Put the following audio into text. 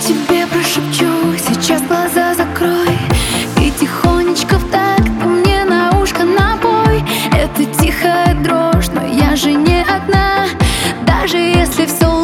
тебе прошепчу Сейчас глаза закрой. И тихонечко в такт мне на ушко напой. Это тихая дрожь, но я же не одна. Даже если все